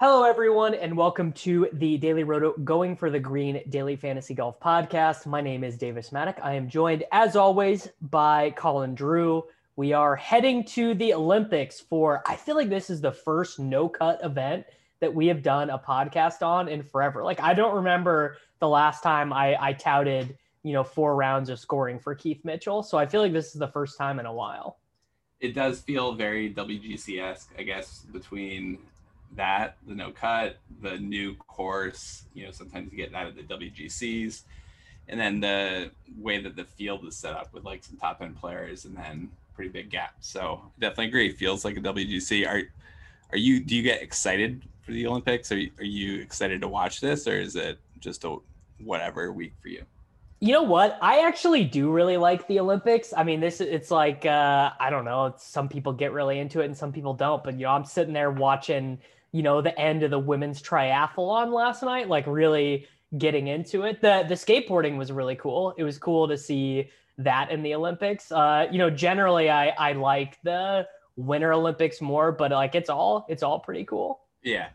Hello, everyone, and welcome to the Daily Roto Going for the Green Daily Fantasy Golf Podcast. My name is Davis Maddock. I am joined, as always, by Colin Drew. We are heading to the Olympics for, I feel like this is the first no cut event that we have done a podcast on in forever. Like, I don't remember the last time I, I touted, you know, four rounds of scoring for Keith Mitchell. So I feel like this is the first time in a while. It does feel very WGC esque, I guess, between that, the no cut, the new course, you know, sometimes you get that at the WGCs, and then the way that the field is set up with like some top end players and then pretty big gap. So definitely agree. Feels like a WGC. Are are you do you get excited for the Olympics? Are you, are you excited to watch this or is it just a whatever week for you? You know what? I actually do really like the Olympics. I mean, this it's like uh, I don't know. Some people get really into it and some people don't. But you know, I'm sitting there watching you know, the end of the women's triathlon last night, like really getting into it. The the skateboarding was really cool. It was cool to see that in the Olympics. Uh, you know, generally I I like the Winter Olympics more, but like it's all it's all pretty cool. Yeah.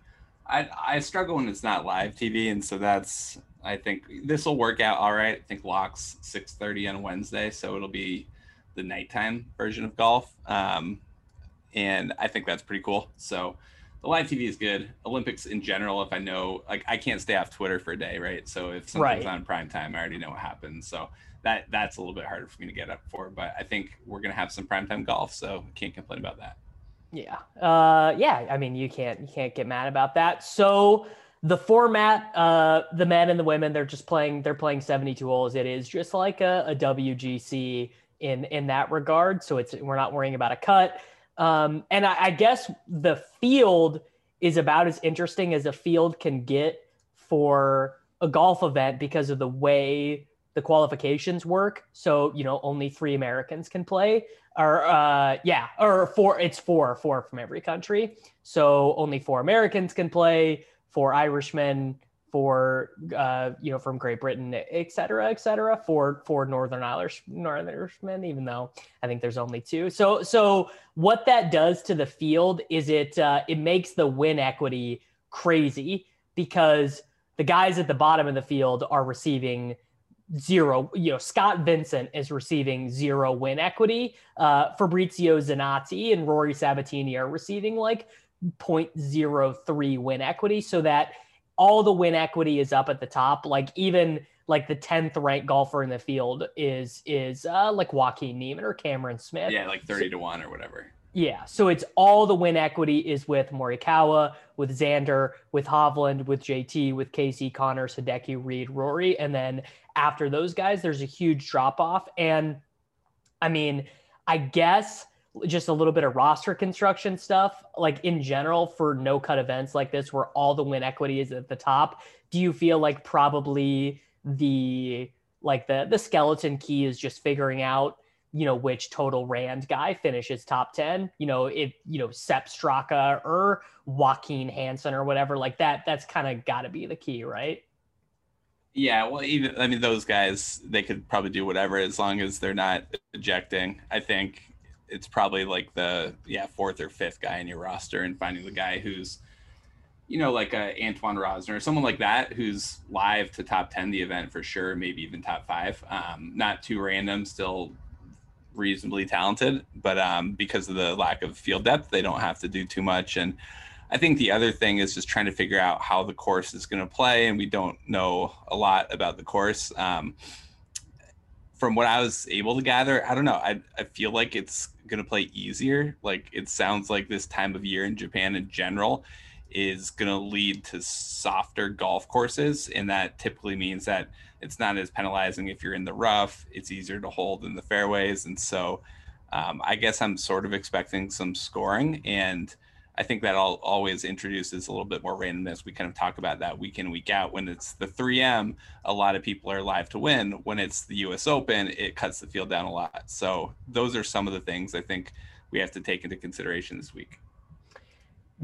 I I struggle when it's not live TV and so that's I think this will work out all right. I think locks 6:30 on Wednesday, so it'll be the nighttime version of golf. Um, and I think that's pretty cool. So the live TV is good. Olympics in general, if I know, like I can't stay off Twitter for a day, right? So if something's right. on prime time, I already know what happens. So that that's a little bit harder for me to get up for. But I think we're gonna have some prime time golf, so I can't complain about that. Yeah, uh, yeah. I mean, you can't you can't get mad about that. So the format, uh, the men and the women, they're just playing. They're playing seventy two holes. It is just like a, a WGC in in that regard. So it's we're not worrying about a cut. Um, and I, I guess the field is about as interesting as a field can get for a golf event because of the way the qualifications work. So, you know, only three Americans can play or, uh, yeah, or four, it's four, four from every country. So only four Americans can play, four Irishmen, for uh, you know from Great Britain, et cetera, et cetera, for for Northern Irish Northernishmen, even though I think there's only two. So so what that does to the field is it uh, it makes the win equity crazy because the guys at the bottom of the field are receiving zero. You know, Scott Vincent is receiving zero win equity. Uh, Fabrizio Zanotti and Rory Sabatini are receiving like 0.03 win equity, so that all the win equity is up at the top. Like even like the 10th ranked golfer in the field is is uh, like Joaquin Niemann or Cameron Smith. Yeah, like 30 to 1 or whatever. Yeah. So it's all the win equity is with Morikawa, with Xander, with Hovland, with JT, with Casey, Connor, Hideki, Reed, Rory. And then after those guys, there's a huge drop off. And I mean, I guess just a little bit of roster construction stuff, like in general for no cut events like this, where all the win equity is at the top. Do you feel like probably the like the the skeleton key is just figuring out you know which total rand guy finishes top 10 you know if you know Sepp Straka or Joachim Hansen or whatever like that that's kind of got to be the key right yeah well even i mean those guys they could probably do whatever as long as they're not ejecting i think it's probably like the yeah fourth or fifth guy in your roster and finding the guy who's you know like a Antoine Rozner or someone like that who's live to top 10 the event for sure maybe even top five. Um, not too random still reasonably talented but um, because of the lack of field depth they don't have to do too much. And I think the other thing is just trying to figure out how the course is going to play and we don't know a lot about the course. Um, from what I was able to gather, I don't know. I, I feel like it's to play easier. Like it sounds like this time of year in Japan in general is to lead to softer golf courses. And that typically means that it's not as penalizing if you're in the rough, it's easier to hold in the fairways. And so um, I guess I'm sort of expecting some scoring. And I think that all, always introduces a little bit more randomness. We kind of talk about that week in, week out. When it's the 3M, a lot of people are live to win. When it's the US Open, it cuts the field down a lot. So those are some of the things I think we have to take into consideration this week.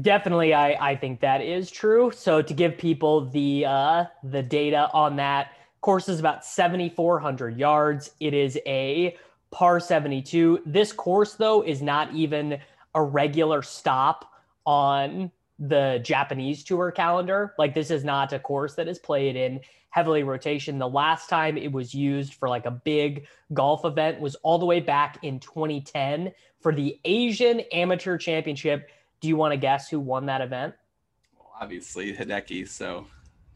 Definitely, I, I think that is true. So to give people the uh, the data on that course is about 7,400 yards. It is a par 72. This course though is not even a regular stop on the Japanese tour calendar. Like this is not a course that is played in heavily rotation. The last time it was used for like a big golf event was all the way back in 2010 for the Asian Amateur Championship. Do you want to guess who won that event? Well, obviously Hideki. So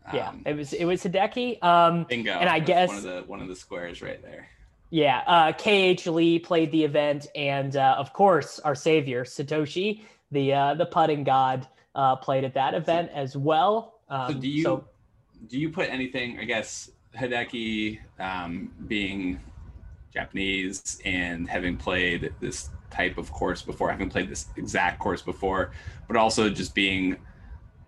um, yeah, it was it was Hideki. Um, bingo. And I That's guess one of the one of the squares right there. yeah, uh, KH Lee played the event, and uh, of course our savior Satoshi, the uh, the putting god, uh, played at that event as well. Um, So do you so- do you put anything? I guess Hideki um, being Japanese and having played this type of course before, having played this exact course before, but also just being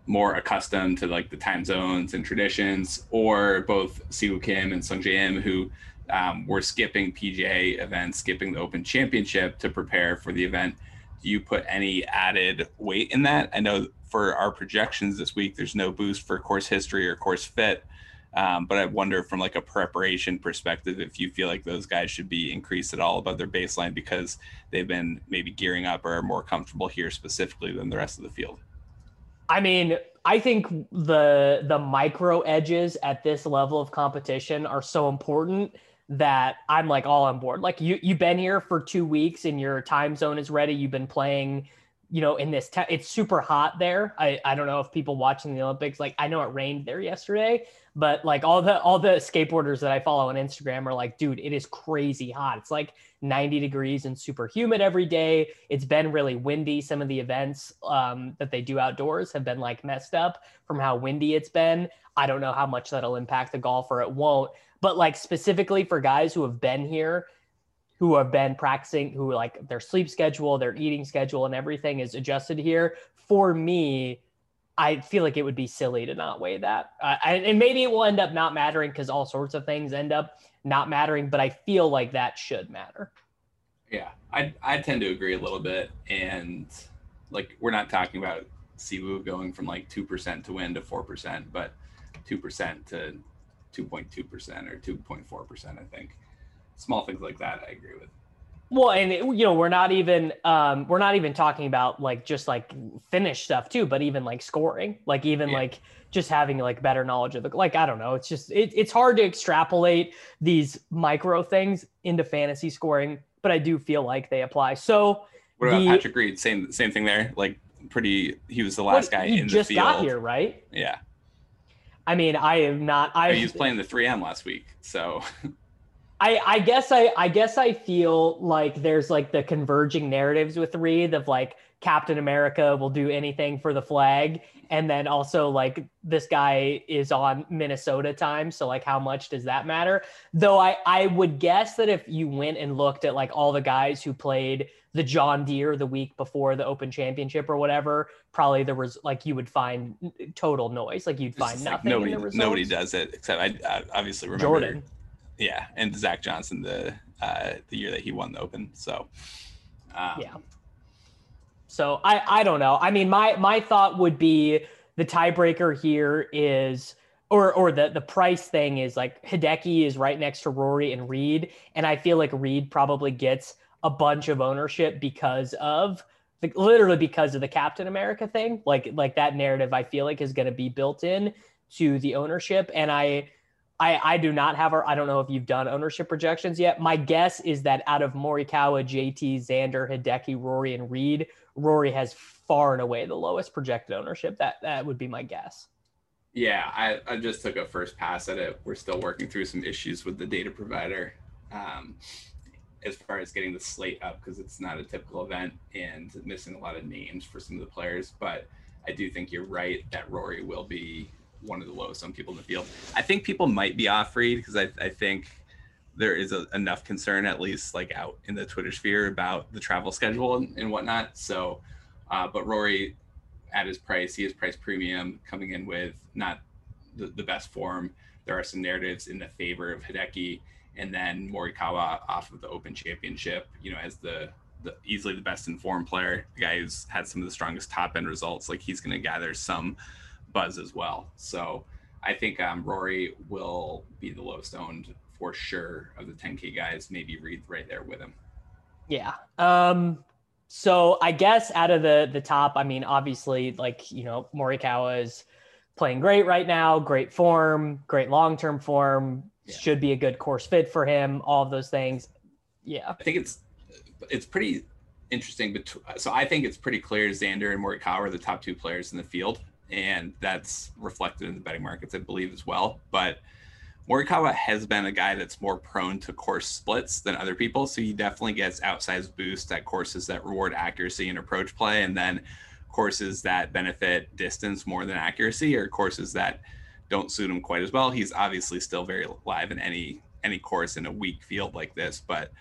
more accustomed to like the time zones and traditions, or both Siwoo Kim and Sung Jae Im who um, were skipping PGA events, skipping the Open Championship to prepare for the event. Do you put any added weight in that? I know for our projections this week, there's no boost for course history or course fit. Um, but I wonder from like a preparation perspective if you feel like those guys should be increased at all above their baseline because they've been maybe gearing up or are more comfortable here specifically than the rest of the field. I mean, I think the the micro edges at this level of competition are so important that I'm like all on board. Like you you've been here for 2 weeks and your time zone is ready. You've been playing, you know, in this it's super hot there. I I don't know if people watching the Olympics like I know it rained there yesterday, but like all the all the skateboarders that I follow on Instagram are like, dude, it is crazy hot. It's like 90 degrees and super humid every day. It's been really windy. Some of the events um, that they do outdoors have been like messed up from how windy it's been. I don't know how much that'll impact the golf or it won't. But like specifically for guys who have been here, who have been practicing, who like their sleep schedule, their eating schedule, and everything is adjusted here. For me, I feel like it would be silly to not weigh that. Uh, and, maybe it will end up not mattering because all sorts of things end up not mattering, but I feel like that should matter. Yeah, I I tend to agree a little bit, and like we're not talking about Siwoo going from like two percent to win to four percent, but two percent to two point two percent or two point four percent. I think small things like that I agree with. Well, and it- you know, we're not even um we're not even talking about like just like finish stuff too, but even like scoring, like even Yeah. like just having like better knowledge of the like I don't know, it's just it, it's hard to extrapolate these micro things into fantasy scoring, but I do feel like they apply. So What about The- Patrick Reed? Same same thing there. Like pretty. He was the last guy he in just the field. got here, right? Yeah, I mean, I am not. I he was playing the 3M last week, so I, I guess I, I guess I feel like there's like the converging narratives with Reed of like Captain America will do anything for the flag, and then also like this guy is on Minnesota time, so like how much does that matter? Though I I would guess that if you went and looked at like all the guys who played the John Deere the week before the Open Championship or whatever, probably there was like you would find total noise, like you'd find just, like, nothing. nobody in the nobody does it except I, I obviously remember Jordan. Yeah, and Zach Johnson the uh, the year that he won the Open. So um, Yeah. So I I don't know. I mean, my my thought would be the tiebreaker here is or or the the price thing is like Hideki is right next to Rory and Reed, and I feel like Reed probably gets a bunch of ownership because of like literally because of the Captain America thing. Like like that narrative I feel like is going to be built in to the ownership, and I. I, I do not have our I don't know if you've done ownership projections yet. My guess is that out of Morikawa, JT, Xander, Hideki, Rory, and Reed, Rory has far and away the lowest projected ownership. That that would be my guess. Yeah, I, I just took a first pass at it. We're still working through some issues with the data provider um, as far as getting the slate up because it's not a typical event and missing a lot of names for some of the players. But I do think you're right that Rory will be one of the lowest on people in the field. I think people might be off Reed because I, I think there is a, enough concern, at least like out in the Twitter sphere, about the travel schedule and, and whatnot. So, uh, but Rory at his price, he is price premium coming in with not the, the best form. There are some narratives in the favor of Hideki and then Morikawa off of the Open Championship, you know, as the, the easily the best informed player, the guy who's had some of the strongest top end results. Like he's going to gather some buzz as well. So I think um, Rory will be the lowest owned for sure of the 10K guys. Maybe Reed right there with him. Yeah. Um so I guess out of the the top, I mean, obviously, like you know, Morikawa is playing great right now, great form, great long term form. Yeah. Should be a good course fit for him. All of those things. Yeah, I think it's it's pretty interesting. But so I think it's pretty clear Xander and Morikawa are the top two players in the field, and that's reflected in the betting markets, I believe, as well. But Morikawa has been a guy that's more prone to course splits than other people, so he definitely gets outsized boost at courses that reward accuracy and approach play, and then courses that benefit distance more than accuracy, or courses that don't suit him quite as well. He's obviously still very live in any any course in a weak field like this, but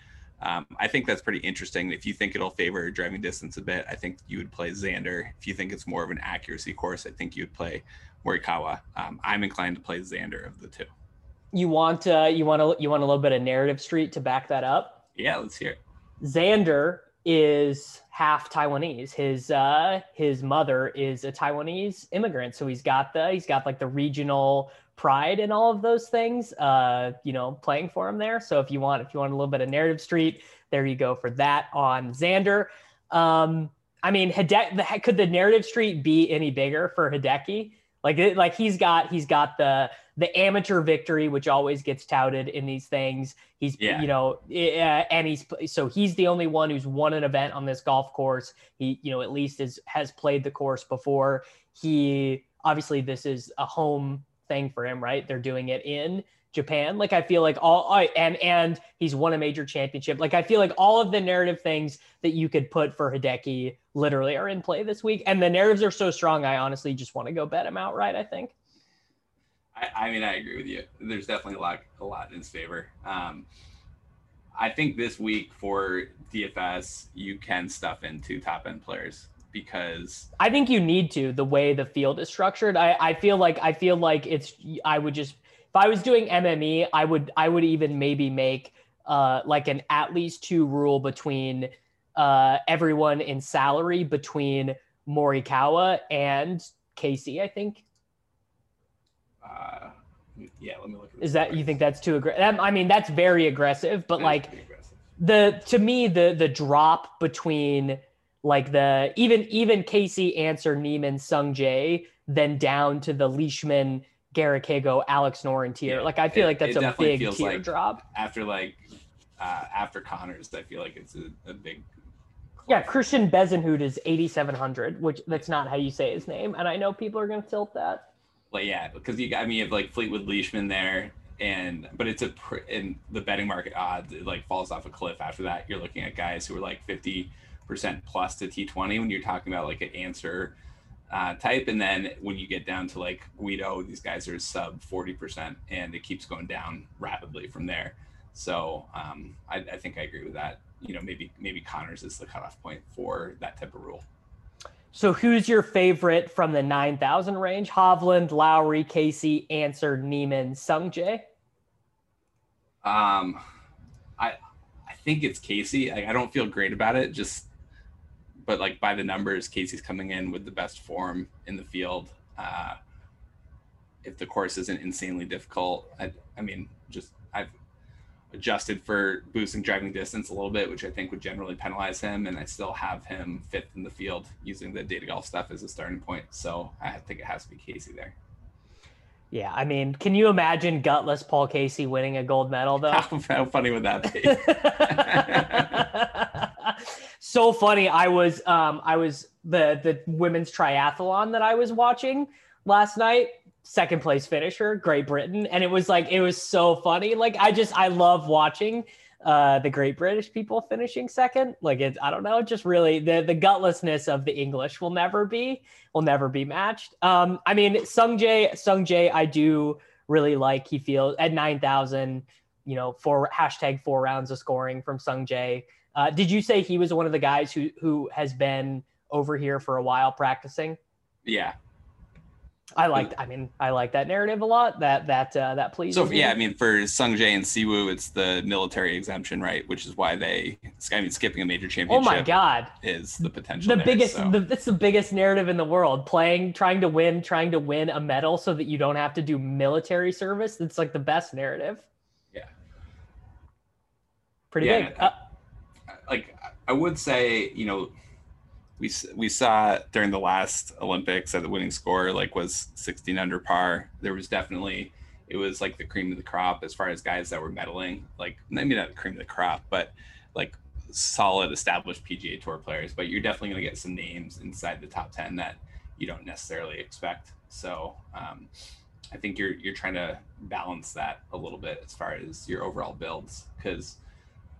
um, I think that's pretty interesting. If you think it'll favor driving distance a bit, I think you would play Xander. If you think it's more of an accuracy course, I think you would play Morikawa. Um, I'm inclined to play Xander of the two you want uh, you want a you want a little bit of narrative street to back that up. Yeah, let's hear it. Xander is half Taiwanese. His uh, his mother is a Taiwanese immigrant, so he's got the he's got like the regional pride and all of those things. Uh, you know, playing for him there. So if you want if you want a little bit of narrative street, there you go for that on Xander. Um, I mean, Hideki, could the narrative street be any bigger for Hideki? Like, like he's got he's got the the amateur victory, which always gets touted in these things. He's, yeah. you know, uh, and he's so he's the only one who's won an event on this golf course. He, you know, at least is has played the course before. He obviously this is a home thing for him, right? They're doing it in Japan. Like I feel like all I and and he's won a major championship. Like I feel like all of the narrative things that you could put for Hideki literally are in play this week. And the narratives are so strong. I honestly just want to go bet him outright. I think. I, I, mean, I agree with you. There's definitely a lot, a lot in his favor. Um, I think this week for DFS, you can stuff in two top end players because I think you need to the way the field is structured. I, I feel like I feel like it's I would just if I was doing MME, I would I would even maybe make uh, like an at least two rule between uh, everyone in salary between Morikawa and Casey. I think uh, yeah, let me look. Is that you think that's too aggressive? I mean, that's very aggressive, but like aggressive. the to me the the drop between like the even even Casey Ancer Niemann Sung Jae then down to the Leishman Garrick Higgo Alex Noren tier. Yeah, like I feel it, like that's a big tier like drop. After like uh, after Conners, I feel like it's a, a big yeah, Christian Bezuidenhout is 8,700, which that's not how you say his name. And I know people are going to tilt that like yeah, because you got I mean you have like Fleetwood Leishman there, and but it's a in the betting market odds it like falls off a cliff after that. You're looking at guys who are like fifty percent plus to T20 when you're talking about like an Ancer uh, type, and then when you get down to like Guido, these guys are sub forty percent, and it keeps going down rapidly from there. So um, I, I think I agree with that. You know, maybe maybe Conners is the cutoff point for that type of rule. So who's your favorite from the 9,000 range? Hovland, Lowry, Casey, Ancer, Niemann, Sungjae? Um, I I think it's Casey. I, I don't feel great about it. Just, but like by the numbers, Casey's coming in with the best form in the field. Uh, if the course isn't insanely difficult, I, I mean, just I've adjusted for boosting driving distance a little bit, which I think would generally penalize him. And I still have him fifth in the field using the data golf stuff as a starting point. So I think it has to be Casey there. Yeah, I mean, can you imagine gutless Paul Casey winning a gold medal though? How, how funny would that be? so funny. I was um I was the the women's triathlon that I was watching last night second place finisher, Great Britain. And it was like, it was so funny. Like, I just, I love watching uh, the Great British people finishing second. Like, it's, I don't know, just really the, the gutlessness of the English will never be, will never be matched. Um, I mean, Sung Jae, Sung Jae, I do really like. He feels at 9,000, you know, for hashtag four rounds of scoring from Sung Jae. Uh, did you say he was one of the guys who, who has been over here for a while practicing? Yeah, I like. I mean, I like that narrative a lot. That that uh, that pleases. So me. yeah, I mean, for Sung Jae and Siwoo, it's the military exemption, right? Which is why they. I mean, skipping a major championship. Oh my god, is the potential the there, biggest? So. The, that's the biggest narrative in the world. Playing, trying to win, trying to win a medal so that you don't have to do military service. It's like the best narrative. Yeah. Pretty yeah, big. Uh, like I would say, you know, we we saw during the last Olympics that the winning score like was 16 under par. There was definitely it was like the cream of the crop as far as guys that were medaling. Like maybe not the cream of the crop, but like solid established PGA Tour players. But you're definitely going to get some names inside the top 10 that you don't necessarily expect. So um, I think you're you're trying to balance that a little bit as far as your overall builds because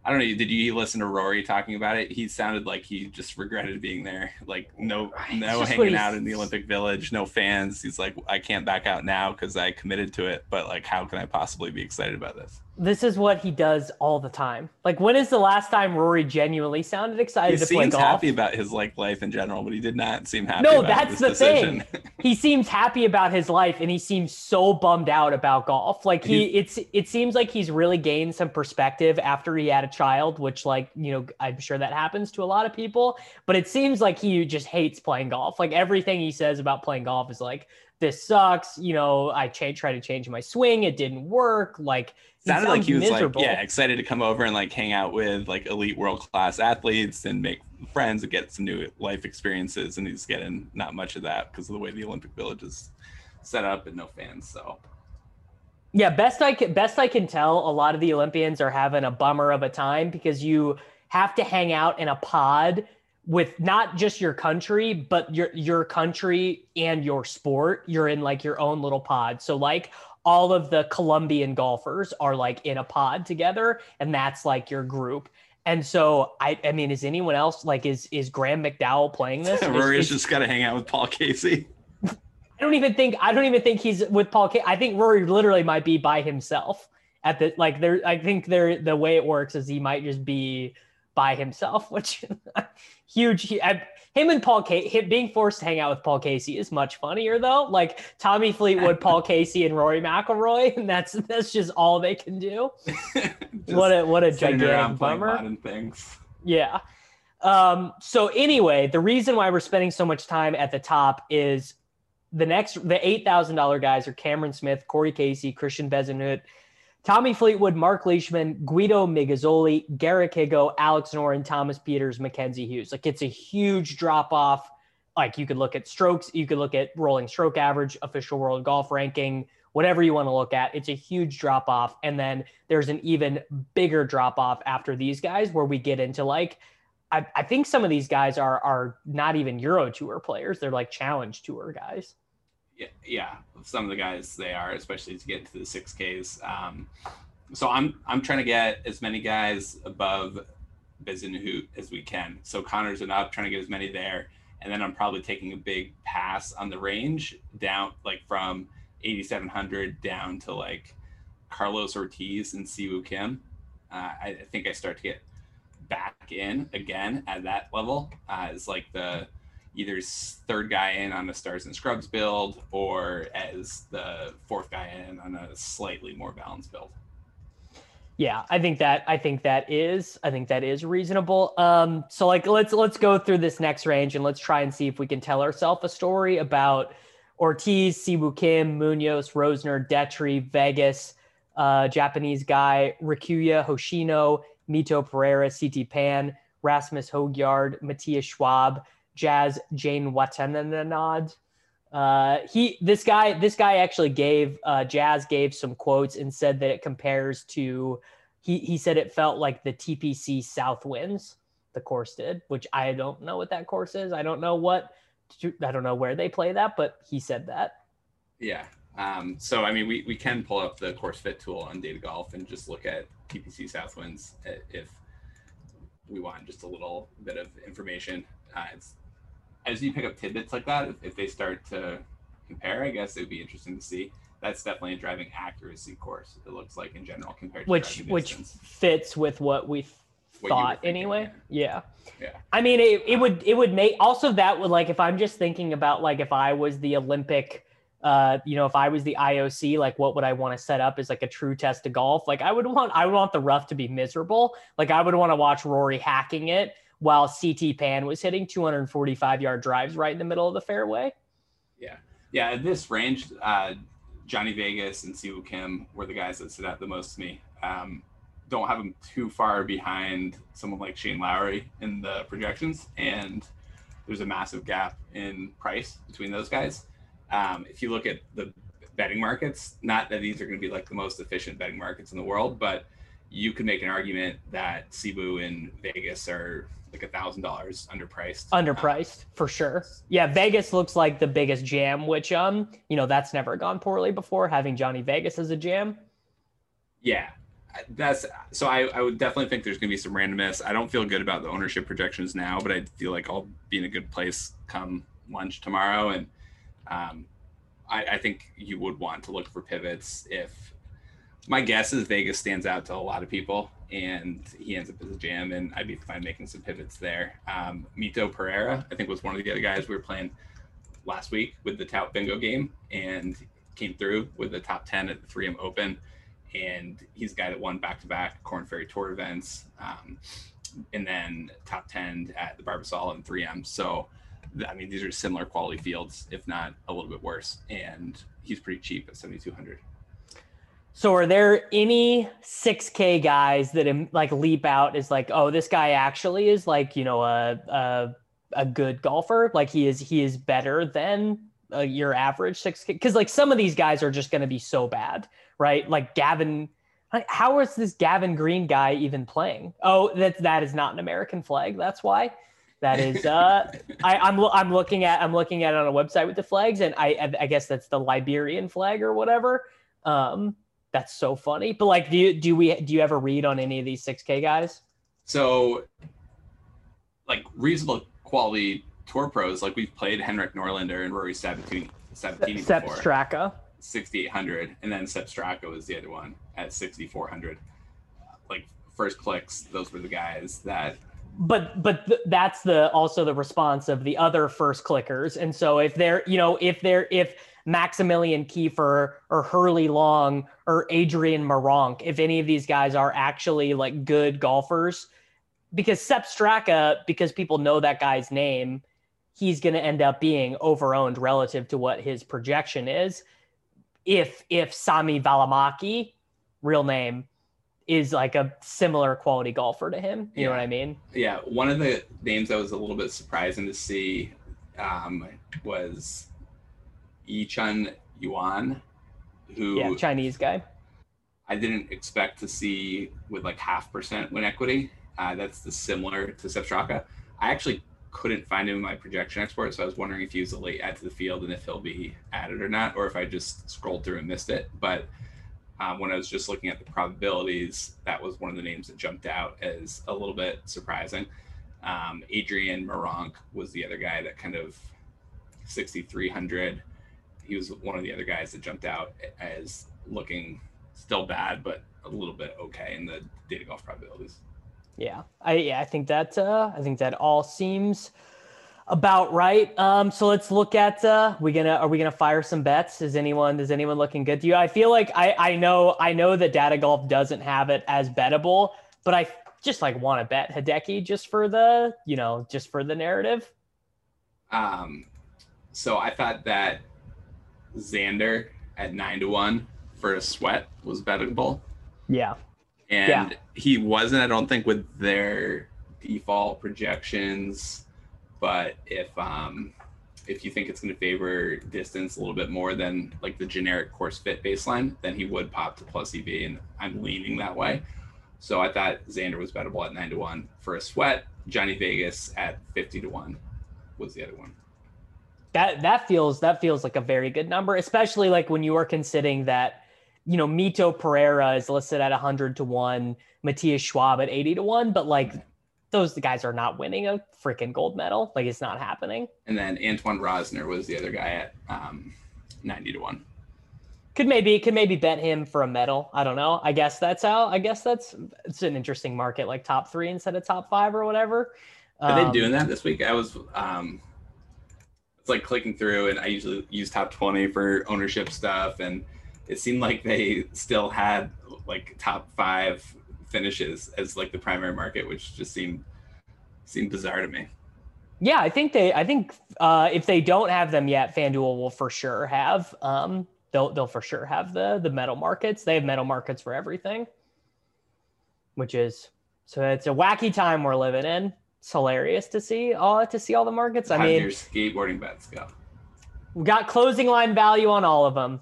I don't know. Did you listen to Rory talking about it? He sounded like he just regretted being there. Like no, no hanging out in the Olympic Village, no fans. He's like, I can't back out now because I committed to it. But like, how can I possibly be excited about this? This is what he does all the time. Like, when is the last time Rory genuinely sounded excited he to play golf? happy about his like life in general, but he did not seem happy. No, that's the decision. thing. he seems happy about his life, and he seems so bummed out about golf. Like he, it's it seems like he's really gained some perspective after he had a child, which like you know I'm sure that happens to a lot of people. But it seems like he just hates playing golf. Like everything he says about playing golf is like this sucks. You know, I ch- tried to change my swing, it didn't work. Like sounded like he was miserable. like yeah excited to come over and like hang out with like elite world class athletes and make friends and get some new life experiences and he's getting not much of that because of the way the olympic village is set up and no fans so. Yeah best i can best i can tell a lot of the olympians are having a bummer of a time because you have to hang out in a pod with not just your country but your your country and your sport. You're in like your own little pod. So like all of the Colombian golfers are like in a pod together, and that's like your group. And so I I mean, is anyone else like is is Graham McDowell playing this? Rory's just got to hang out with Paul Casey. I don't even think I don't even think he's with Paul Casey. I think Rory literally might be by himself at the like there. I think there the way it works is he might just be by himself, which huge. I, him and Paul Casey being forced to hang out with Paul Casey is much funnier though. Like Tommy Fleetwood, Paul Casey, and Rory McIlroy, and that's that's just all they can do. what a what a gigantic bummer. Things. Yeah. Um, so anyway, the reason why we're spending so much time at the top is the next the eight thousand dollar guys are Cameron Smith, Corey Casey, Christian Bezuidenhout, Tommy Fleetwood, Mark Leishman, Guido Migliozzi, Garrick Higgo, Alex Noren, Thomas Pieters, Mackenzie Hughes. Like it's a huge drop off. Like you could look at strokes, you could look at rolling stroke average, official world golf ranking, whatever you want to look at. It's a huge drop off. And then there's an even bigger drop off after these guys where we get into like, I, I think some of these guys are are not even Euro Tour players. They're like challenge tour guys yeah, yeah, some of the guys they are, especially to get to the six Ks. Um, so I'm I'm trying to get as many guys above Bezuidenhout as we can. So Connor's and up, trying to get as many there, and then I'm probably taking a big pass on the range down, like from 8,700 down to like Carlos Ortiz and Siwoo Kim. Uh, I, I, think I start to get back in again at that level uh, as like the either third guy in on the stars and scrubs build or as the fourth guy in on a slightly more balanced build. Yeah i think that i think that is i think that is reasonable. Um so like let's let's go through this next range and let's try and see if we can tell ourselves a story about ortiz Siwoo kim munoz rozner Detry, vegas uh japanese guy rikuya hoshino mito pereira ct pan rasmus Højgaard, matthias schwab Jazz Janewattananond. Uh, he this guy this guy actually gave uh, Jazz gave some quotes and said that it compares to he he said it felt like the TPC South Winds the course did, which I don't know what that course is. I don't know what I don't know where they play that, but he said that. Yeah. Um, so I mean, we, we can pull up the course fit tool on Data Golf and just look at TPC South Winds if we want just a little bit of information. Uh, it's as you pick up tidbits like that, if, if they start to compare, I guess it would be interesting to see. That's definitely a driving accuracy course. It looks like in general compared to which which fits with what we what thought anyway. Yeah. yeah. Yeah. I mean, it, it would it would make also that would like if I'm just thinking about like if I was the Olympic. Uh, you know, if I was the IOC, like what would I want to set up as like a true test of golf? Like I would want, I would want the rough to be miserable. Like I would want to watch Rory hacking it while CT Pan was hitting 245 yard drives right in the middle of the fairway. Yeah. Yeah. At this range, uh, Johnny Vegas and Siwoo Kim were the guys that stood out the most to me. Um, don't have them too far behind someone like Shane Lowry in the projections, and there's a massive gap in price between those guys. Um, if you look at the betting markets, not that these are going to be like the most efficient betting markets in the world, but you could make an argument that Si and Vegas are like a thousand dollars underpriced. Underpriced um, for sure. Yeah, Vegas looks like the biggest jam, which um, you know, that's never gone poorly before, having Johnny Vegas as a jam. Yeah. That's so I, I would definitely think there's gonna be some randomness. I don't feel good about the ownership projections now, but I feel like I'll be in a good place come lunch tomorrow. And um I, I think you would want to look for pivots if my guess is Vegas stands out to a lot of people and he ends up as a jam and I'd be fine making some pivots there. Um, Mito Pereira, I think was one of the other guys we were playing last week with the tout bingo game and came through with the top 10 at the 3M Open. And he's a guy that won back to back Korn Ferry Tour events um, and then top 10 at the Barbasol and 3M. So, I mean, these are similar quality fields, if not a little bit worse. And he's pretty cheap at 7,200. So are there any 6K guys that like leap out is like, oh, this guy actually is like, you know, a a, a good golfer? Like he is he is better than uh, your average 6K? Because like some of these guys are just going to be so bad, right? Like Gavin. How is this Gavin Green guy even playing? Oh, that that is not an American flag. That's why. That is, uh, I, I'm I'm looking at I'm looking at it on a website with the flags, and I I guess that's the Liberian flag or whatever. Um, that's so funny. But like, do you do we do you ever read on any of these six K guys? So, like reasonable quality tour pros, like we've played Henrik Norlander and Rory Sabatini, Sabatini Sepp before. Straka. 6800 and then Sepp Straka was the other one at 6400 like first clicks those were the guys that but but th- that's the also the response of the other first clickers and so if they're you know if they're if Maximilian Kiefer or Hurly Long or Adrian Meronk, if any of these guys are actually like good golfers. Because Sepp Straka, because people know that guy's name, he's going to end up being overowned relative to what his projection is. If if Sami Välimäki, real name, is like a similar quality golfer to him. You yeah. know what I mean? Yeah. One of the names that was a little bit surprising to see um, was Yichun Yuan, who yeah, Chinese guy. I didn't expect to see with like half percent win equity. Uh, that's the similar to Sepp Straka. I actually couldn't find him in my projection export, so I was wondering if he was a late add to the field and if he'll be added or not, or if I just scrolled through and missed it. But um, when I was just looking at the probabilities, that was one of the names that jumped out as a little bit surprising. Um, Adrian Meronk was the other guy that kind of 6,300 he was one of the other guys that jumped out as looking still bad, but a little bit okay in the data golf probabilities. Yeah, I yeah, I think that uh, I think that all seems about right. Um, so let's look at uh, we gonna are we gonna fire some bets? Is anyone is anyone looking good to you? I feel like I I know I know that data golf doesn't have it as bettable, but I just like want to bet Hideki just for the you know just for the narrative. Um, so I thought that Xander at nine to one for a sweat was bettable. Yeah. And yeah. he wasn't, I don't think, with their default projections. But if um if you think it's going to favor distance a little bit more than like the generic course fit baseline, then he would pop to plus EV, and I'm leaning that way. So I thought Xander was bettable at nine to one for a sweat. Johnny Vegas at fifty to one was the other one that that feels that feels like a very good number, especially like when you are considering that, you know, Mito Pereira is listed at 100 to 1, Matthias Schwab at 80 to 1, but like those guys are not winning a freaking gold medal. Like it's not happening. And then Antoine Rozner was the other guy at um, 90 to 1. Could maybe could maybe bet him for a medal. I don't know. I guess that's how I guess that's it's an interesting market, like top three instead of top five or whatever. Are um, they doing that this week? I was um it's like clicking through and I usually use top 20 for ownership stuff and it seemed like they still had like top five finishes as like the primary market, which just seemed seemed bizarre to me. Yeah, I think they I think uh if they don't have them yet, FanDuel will for sure have um they'll they'll for sure have the the medal markets. They have medal markets for everything. which is so it's a wacky time we're living in. It's hilarious to see all to see all the markets. I How mean, your skateboarding bets go? we got closing line value on all of them.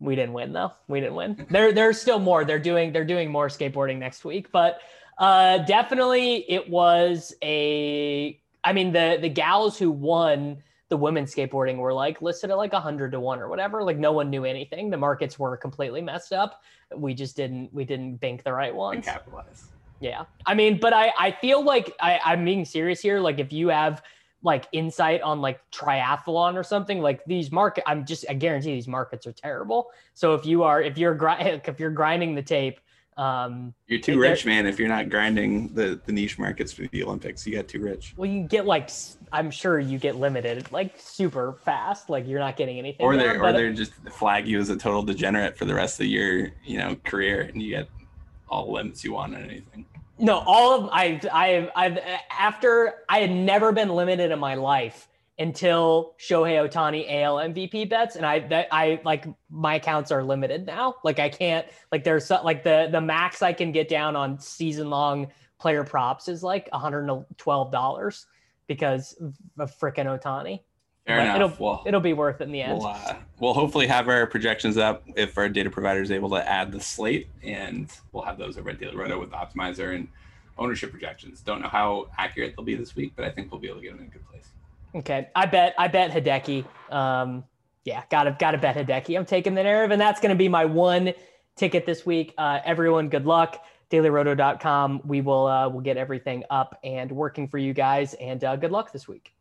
We didn't win though. We didn't win. There, there's still more. They're doing, they're doing more skateboarding next week, but uh, definitely it was a. I mean, the the gals who won the women's skateboarding were like listed at like a hundred to one or whatever. Like no one knew anything. The markets were completely messed up. We just didn't, we didn't bank the right And ones. capitalize. Yeah. I mean, but I, I feel like I, I'm being serious here. Like if you have like insight on like triathlon or something, like these market, I'm just, I guarantee these markets are terrible. So if you are, if you're, gri- if you're grinding the tape, um, You're too rich, man. If you're not grinding the, the niche markets for the Olympics, you got too rich. well, you get like, I'm sure you get limited like super fast. Like you're not getting anything. Or they're or they're just flag you as a total degenerate for the rest of your you know career, and you get all the limits you want on anything. No, all of I I I've after I had never been limited in my life until Shohei Ohtani AL MVP bets, and I that I like my accounts are limited now. Like I can't like there's so, like the the max I can get down on season long player props is like 112 dollars because of freaking Ohtani. Fair But enough. it'll- well, It'll be worth it in the end. we'll, uh, we'll hopefully have our projections up if our data provider is able to add the slate, and we'll have those over at Daily Roto with Optimizer and ownership projections. Don't know how accurate they'll be this week, but I think we'll be able to get them in a good place. Okay, I bet I bet Hideki. Um, yeah, gotta gotta bet Hideki. I'm taking the narrative, and that's gonna be my one ticket this week. Uh, everyone, good luck. DailyRoto.com. We will uh, we'll get everything up and working for you guys, and uh, good luck this week.